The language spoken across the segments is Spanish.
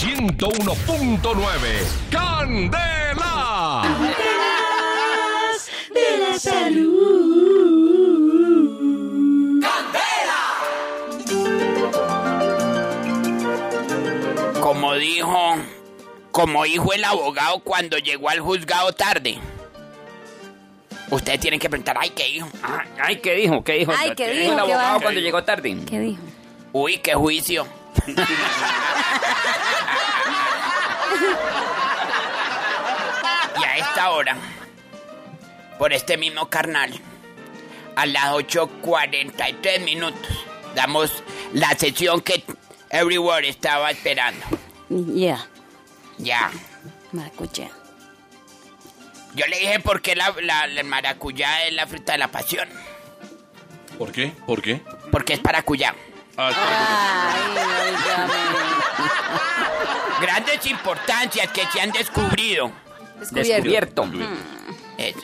101.9. ¡Candela! de la salud. Como dijo, como dijo el abogado cuando llegó al juzgado tarde. Ustedes tienen que preguntar, ay, ¿qué dijo? Ay, ay, ¿qué dijo? ¿Qué dijo? Ay, ¿qué el dijo? ¿Qué abogado cuando llegó tarde? ¿Qué dijo? Uy, qué juicio. y a esta hora, por este mismo carnal, a las 8.43 minutos, damos la sesión que Everywhere estaba esperando. Yeah, Ya. maracucha. Yo le dije por qué la, la, la maracuyá es la fruta de la pasión. ¿Por qué? ¿Por qué? Porque es paracuyá. Ah, espera, Ay, óigame. Grandes importancias que se han descubrido. Descubierto. Eso.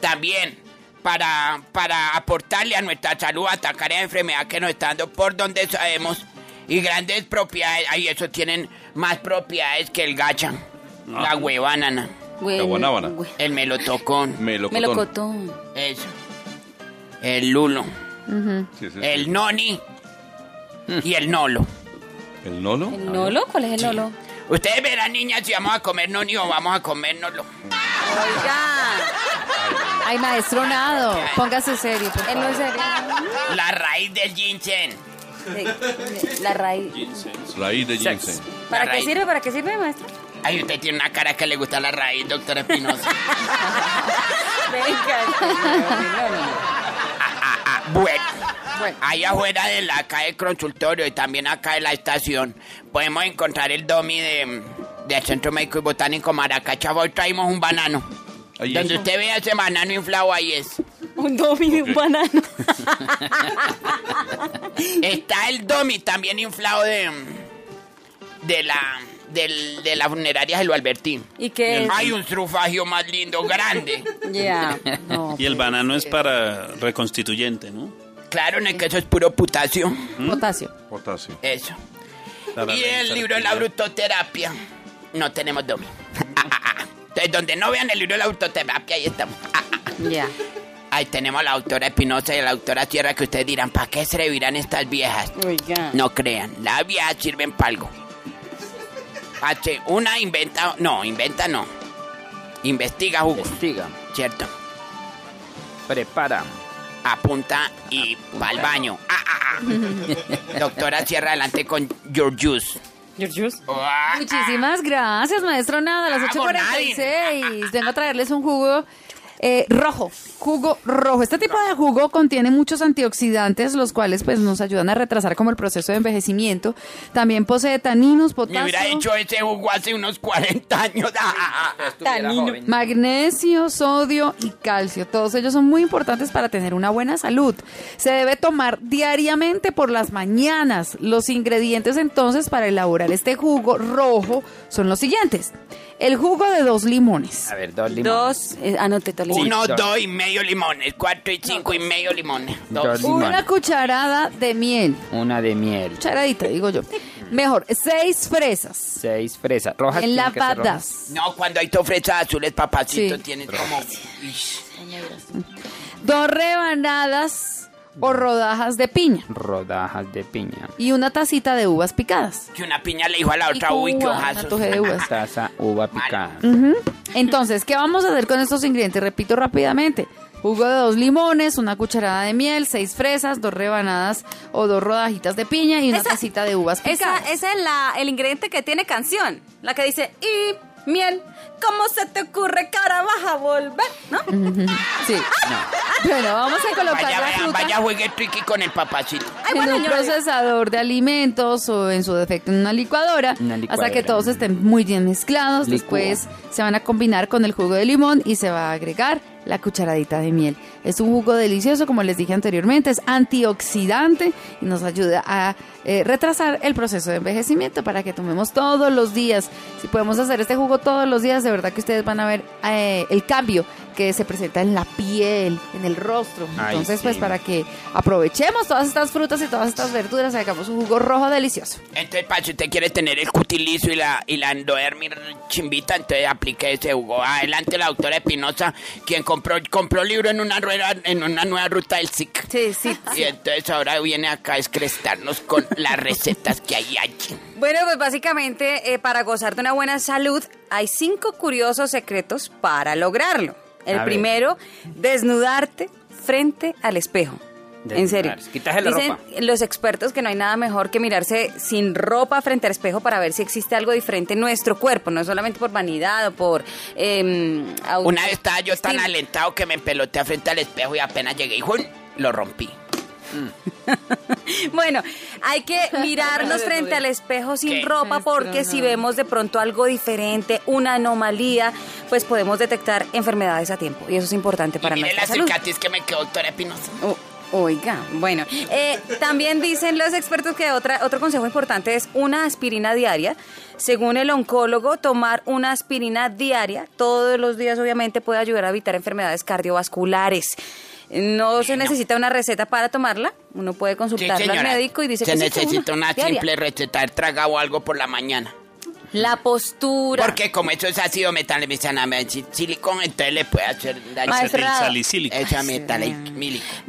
También para, para aportarle a nuestra salud, atacar la enfermedad que nos está dando por donde sabemos. Y grandes propiedades, ahí eso tienen más propiedades que el gacha, la huevanana, Güey, La guanábana. güey. el melotocón, melocotón. Melocotón. eso, el lulo, Sí, sí, sí. el noni y el nolo. ¿El nolo? ¿El Nolo? ¿Cuál es el Nolo? Ustedes verán, niñas, si vamos a comer noni o vamos a comer nolo. Oiga. Ay, maestro Nado, póngase serio, por Él no es serio. La raíz del ginseng. La raíz. Raíz de ginseng. ¿Para La qué raíz. sirve? ¿Para qué sirve, maestro? Ay, usted tiene una cara que le gusta la raíz, doctora Espinosa. Venga. Ah, ah, bueno. Bueno. Ahí afuera de la calle consultorio y también acá en la estación podemos encontrar el domi de, del Centro Médico y Botánico Maracacha. Hoy traímos un banano. ¿Ahí Donde eso? usted vea ese banano inflado, ahí es. Un domi de un banano. Está el domi también inflado de, de la del- de la funeraria de lo Albertín. ¿Y qué es? Hay un trufagio más lindo, grande. Ya. No. Y el banano es para reconstituyente, ¿no? Claro, en el que eso es puro potasio. Potasio. Potasio. Eso. Y el libro de la brutoterapia. No tenemos domi. Entonces, donde no vean el libro de la brutoterapia, ahí estamos. Ya. Ahí tenemos a la autora Espinosa y a la autora Sierra que ustedes dirán, ¿para qué servirán estas viejas? Oiga. No crean, las viejas sirven para algo. H, una inventa, no, inventa no. Investiga jugo, Investiga. ¿cierto? Prepara. Apunta y va al baño. Ah, ah, ah. Doctora Sierra, adelante con your juice. Ah, Muchísimas gracias, maestro Nado. A las Ah, por 8.46 vengo a traerles un jugo eh, rojo, jugo rojo. Este tipo de jugo contiene muchos antioxidantes, los cuales pues nos ayudan a retrasar como el proceso de envejecimiento. También posee taninos, Me potasio, hubiera hecho ese jugo hace unos 40 años. Ah, ah, ah. Joven. magnesio, sodio y calcio. Todos ellos son muy importantes para tener una buena salud. Se debe tomar diariamente por las mañanas. Los ingredientes entonces para elaborar este jugo rojo son los siguientes. El jugo de dos limones. A ver, dos limones. Dos. Eh, anote, Tolima. Uno, dos. dos y medio limones. Cuatro y cinco y medio limones. Dos. Dos. Una cucharada de miel. Una de miel. Cucharadita, digo yo. Mejor, seis fresas. Seis fresas. Rojas. tienen que ser rojas. Enlavadas. No, cuando hay tofresas azules, papacito, Sí. tienes como... Dos rebanadas o rodajas de piña. Rodajas de piña. Y una tacita de uvas picadas. Que una piña le dijo a la otra, uy, qué antoje de uvas. Taza, uva picada. Entonces, ¿qué vamos a hacer con estos ingredientes? Repito rápidamente. Jugo de dos limones, una cucharada de miel, seis fresas, dos rebanadas o dos rodajitas de piña y una Esa- tacita de uvas Esa, picadas. ese es la, el ingrediente que tiene canción. La que dice, y miel, ¿cómo se te ocurre que ahora vas a volver? ¿No? Sí. Bueno, vamos a colocar Vaya, la vaya, fruta vaya, juegue triqui con el papacito. Ay, en bueno, un yo- procesador de alimentos o en su defecto en una licuadora, Una licuadora. hasta que todos estén muy bien mezclados. Después se van a combinar con el jugo de limón y se va a agregar la cucharadita de miel. Es un jugo delicioso, como les dije anteriormente, es antioxidante y nos ayuda a eh, retrasar el proceso de envejecimiento para que tomemos todos los días. Si podemos hacer este jugo todos los días, de verdad que ustedes van a ver eh, el cambio que se presenta en la piel, en el rostro. Ay, Entonces, pues para que aprovechemos todas estas frutas y todas estas verduras, hagamos un jugo rojo delicioso. Entonces, para si usted quiere tener el cutis liso y la, y la endodermis chimbita, entonces aplique ese jugo. Adelante la doctora Espinosa, quien compró, compró libro en una rueda, en una nueva ruta del SIC. Sí, sí. Y entonces ahora viene acá a escrestarnos con las recetas que hay allí. Bueno, pues básicamente eh, para gozar de una buena salud hay cinco curiosos secretos para lograrlo. El A ver. primero, desnudarte frente al espejo. En serio. Quitarse la Dicen ropa. los expertos que no hay nada mejor que mirarse sin ropa frente al espejo para ver si existe algo diferente en nuestro cuerpo, no solamente por vanidad o por... eh, Una vez estaba yo tan alentado que me peloteé frente al espejo y apenas llegué y lo rompí. Bueno, hay que mirarnos frente al espejo sin ¿Qué? ropa porque si vemos de pronto algo diferente, una anomalía, pues podemos detectar enfermedades a tiempo y eso es importante para y mire nuestra la salud. cicatriz que me quedó, doctora Oiga, bueno, eh, también dicen los expertos que otra, otro consejo importante es una aspirina diaria. Según el oncólogo, tomar una aspirina diaria todos los días obviamente puede ayudar a evitar enfermedades cardiovasculares. No se necesita una receta para tomarla, uno puede Sí, consultarla al médico y dice Se que sí, necesita una simple receta de tragado algo por la mañana. La postura. Porque como eso es ácido metalsilicón, entonces le puede hacer daño. Maestro. El salicílico. Esa metalílico.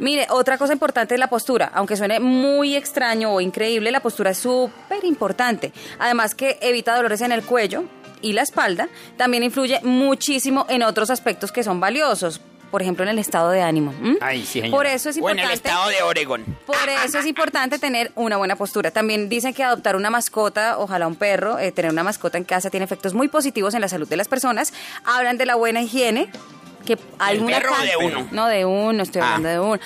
Mire, otra cosa importante es la postura. Aunque suene muy extraño o increíble, la postura es súper importante. Además que evita dolores en el cuello y la espalda. También influye muchísimo en otros aspectos que son valiosos. Por ejemplo, en el estado de ánimo. ¿m? Ay, sí, señora. Por eso es O en importante. el estado de Oregón. Por eso es importante tener una buena postura. También dicen que adoptar una mascota, ojalá un perro, eh, tener una mascota en casa tiene efectos muy positivos en la salud de las personas. Hablan de la buena higiene. Que hay ¿Del una perro de uno? No, de uno, estoy Ah. hablando de uno.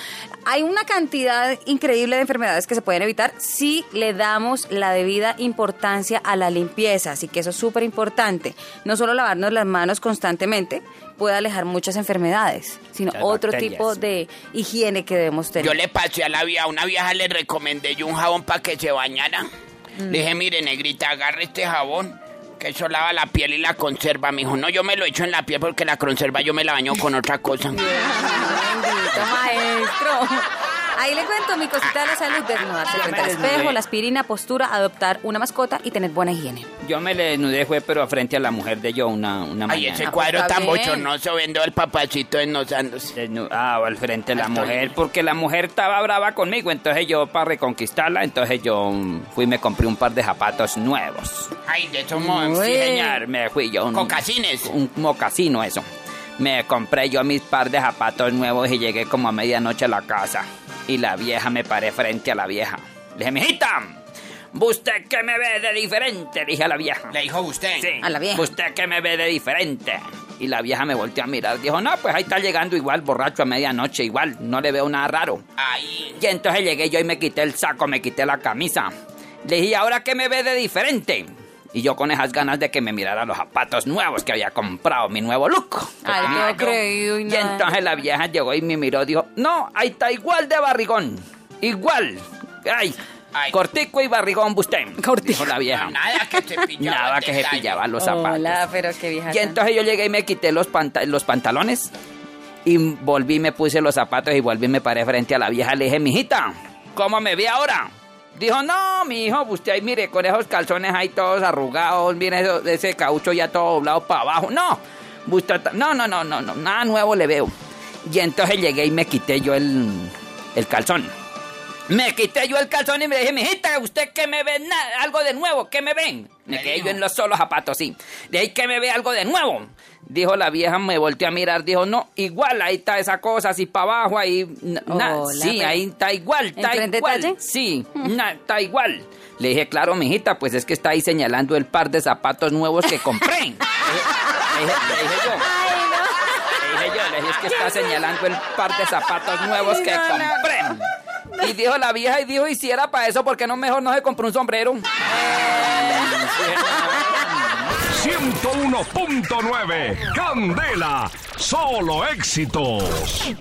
Hay una cantidad increíble de enfermedades que se pueden evitar si le damos la debida importancia a la limpieza. Así que eso es súper importante. No solo lavarnos las manos constantemente puede alejar muchas enfermedades, sino Las otro bacterias. tipo de higiene que debemos tener. Yo le pasé a la vieja, a una vieja le recomendé yo un jabón para que se bañara. Mm. Le dije, mire, negrita, agarre este jabón, que eso lava la piel y la conserva. Me dijo, no, yo me lo echo en la piel porque la conserva yo me la baño con otra cosa. Bendito maestro. Ahí le cuento mi cosita de la salud, desnudarse Yo frente al espejo, la aspirina, postura, adoptar una mascota y tener buena higiene. Yo me le desnudé, fue, pero frente a la mujer de yo una, una Ay, mañana. ese Ah, pues cuadro está tan bien. bochornoso viendo al papacito desnudándose. Desnu- Ah, al frente de la mujer, porque la mujer estaba brava conmigo, entonces yo para reconquistarla, entonces yo mm, fui y me compré un par de zapatos nuevos. Ay, de esos mo- Uy. Sí, señor, me fui yo. Un, Cocasines. Un mocasino, eso. Me compré yo mis par de zapatos nuevos y llegué como a medianoche a la casa. Y la vieja me paré frente a la vieja. Le dije, mijita, ¿usted qué me ve de diferente? Dije a la vieja. Le dijo usted. Sí. A la vieja. ¿Usted qué me ve de diferente? Y la vieja me volteó a mirar. Dijo, no, pues ahí está llegando igual, borracho a medianoche, igual. No le veo nada raro. Ay, Y entonces llegué yo y me quité el saco, me quité la camisa. Le dije, ¿ahora qué me ve de diferente? Y yo con esas ganas de que me mirara los zapatos nuevos que había comprado, mi nuevo look. Ay, Ah, no yo- creído y Y nada. entonces la vieja llegó y me miró, dijo, no, ahí está igual de barrigón. Igual. Ay, Ay. cortico y barrigón usted. Dijo la vieja. nada que se pillaba. Nada que se pillaba los zapatos. Hola, pero qué vieja. Y entonces yo llegué y me quité los, panta- los pantalones y volví, me puse los zapatos y volví, me paré frente a la vieja. Le dije, mijita, ¿cómo me ve ahora? Dijo, no, mi hijo, usted ahí mire, con esos calzones ahí todos arrugados, mire ese caucho ya todo doblado para abajo. No, usted no, no, no, no, no, nada nuevo le veo. Y entonces llegué y me quité yo el, el calzón. Me quité yo el calzón y me dije, mijita, ¿usted qué me ve? ¿Algo de nuevo? ¿Qué me ven? Me quedé yo en los solos zapatos, sí. De ahí que me ve algo de nuevo. Dijo la vieja, me volteó a mirar, dijo, no, igual, ahí está esa cosa, así para abajo, ahí, na- Hola, sí, pero- ahí está igual, está ¿Entró en igual. Sí, na- está igual. Le dije, claro, mijita, pues es que está ahí señalando el par de zapatos nuevos que compré. le, dije, le dije- le dije yo. Le dije yo, le dije, es que está señalando el par de zapatos nuevos que compré. Y dijo la vieja, y dijo, y si para eso, ¿por qué no mejor no se compró un sombrero? 101.9 Candela, solo éxitos.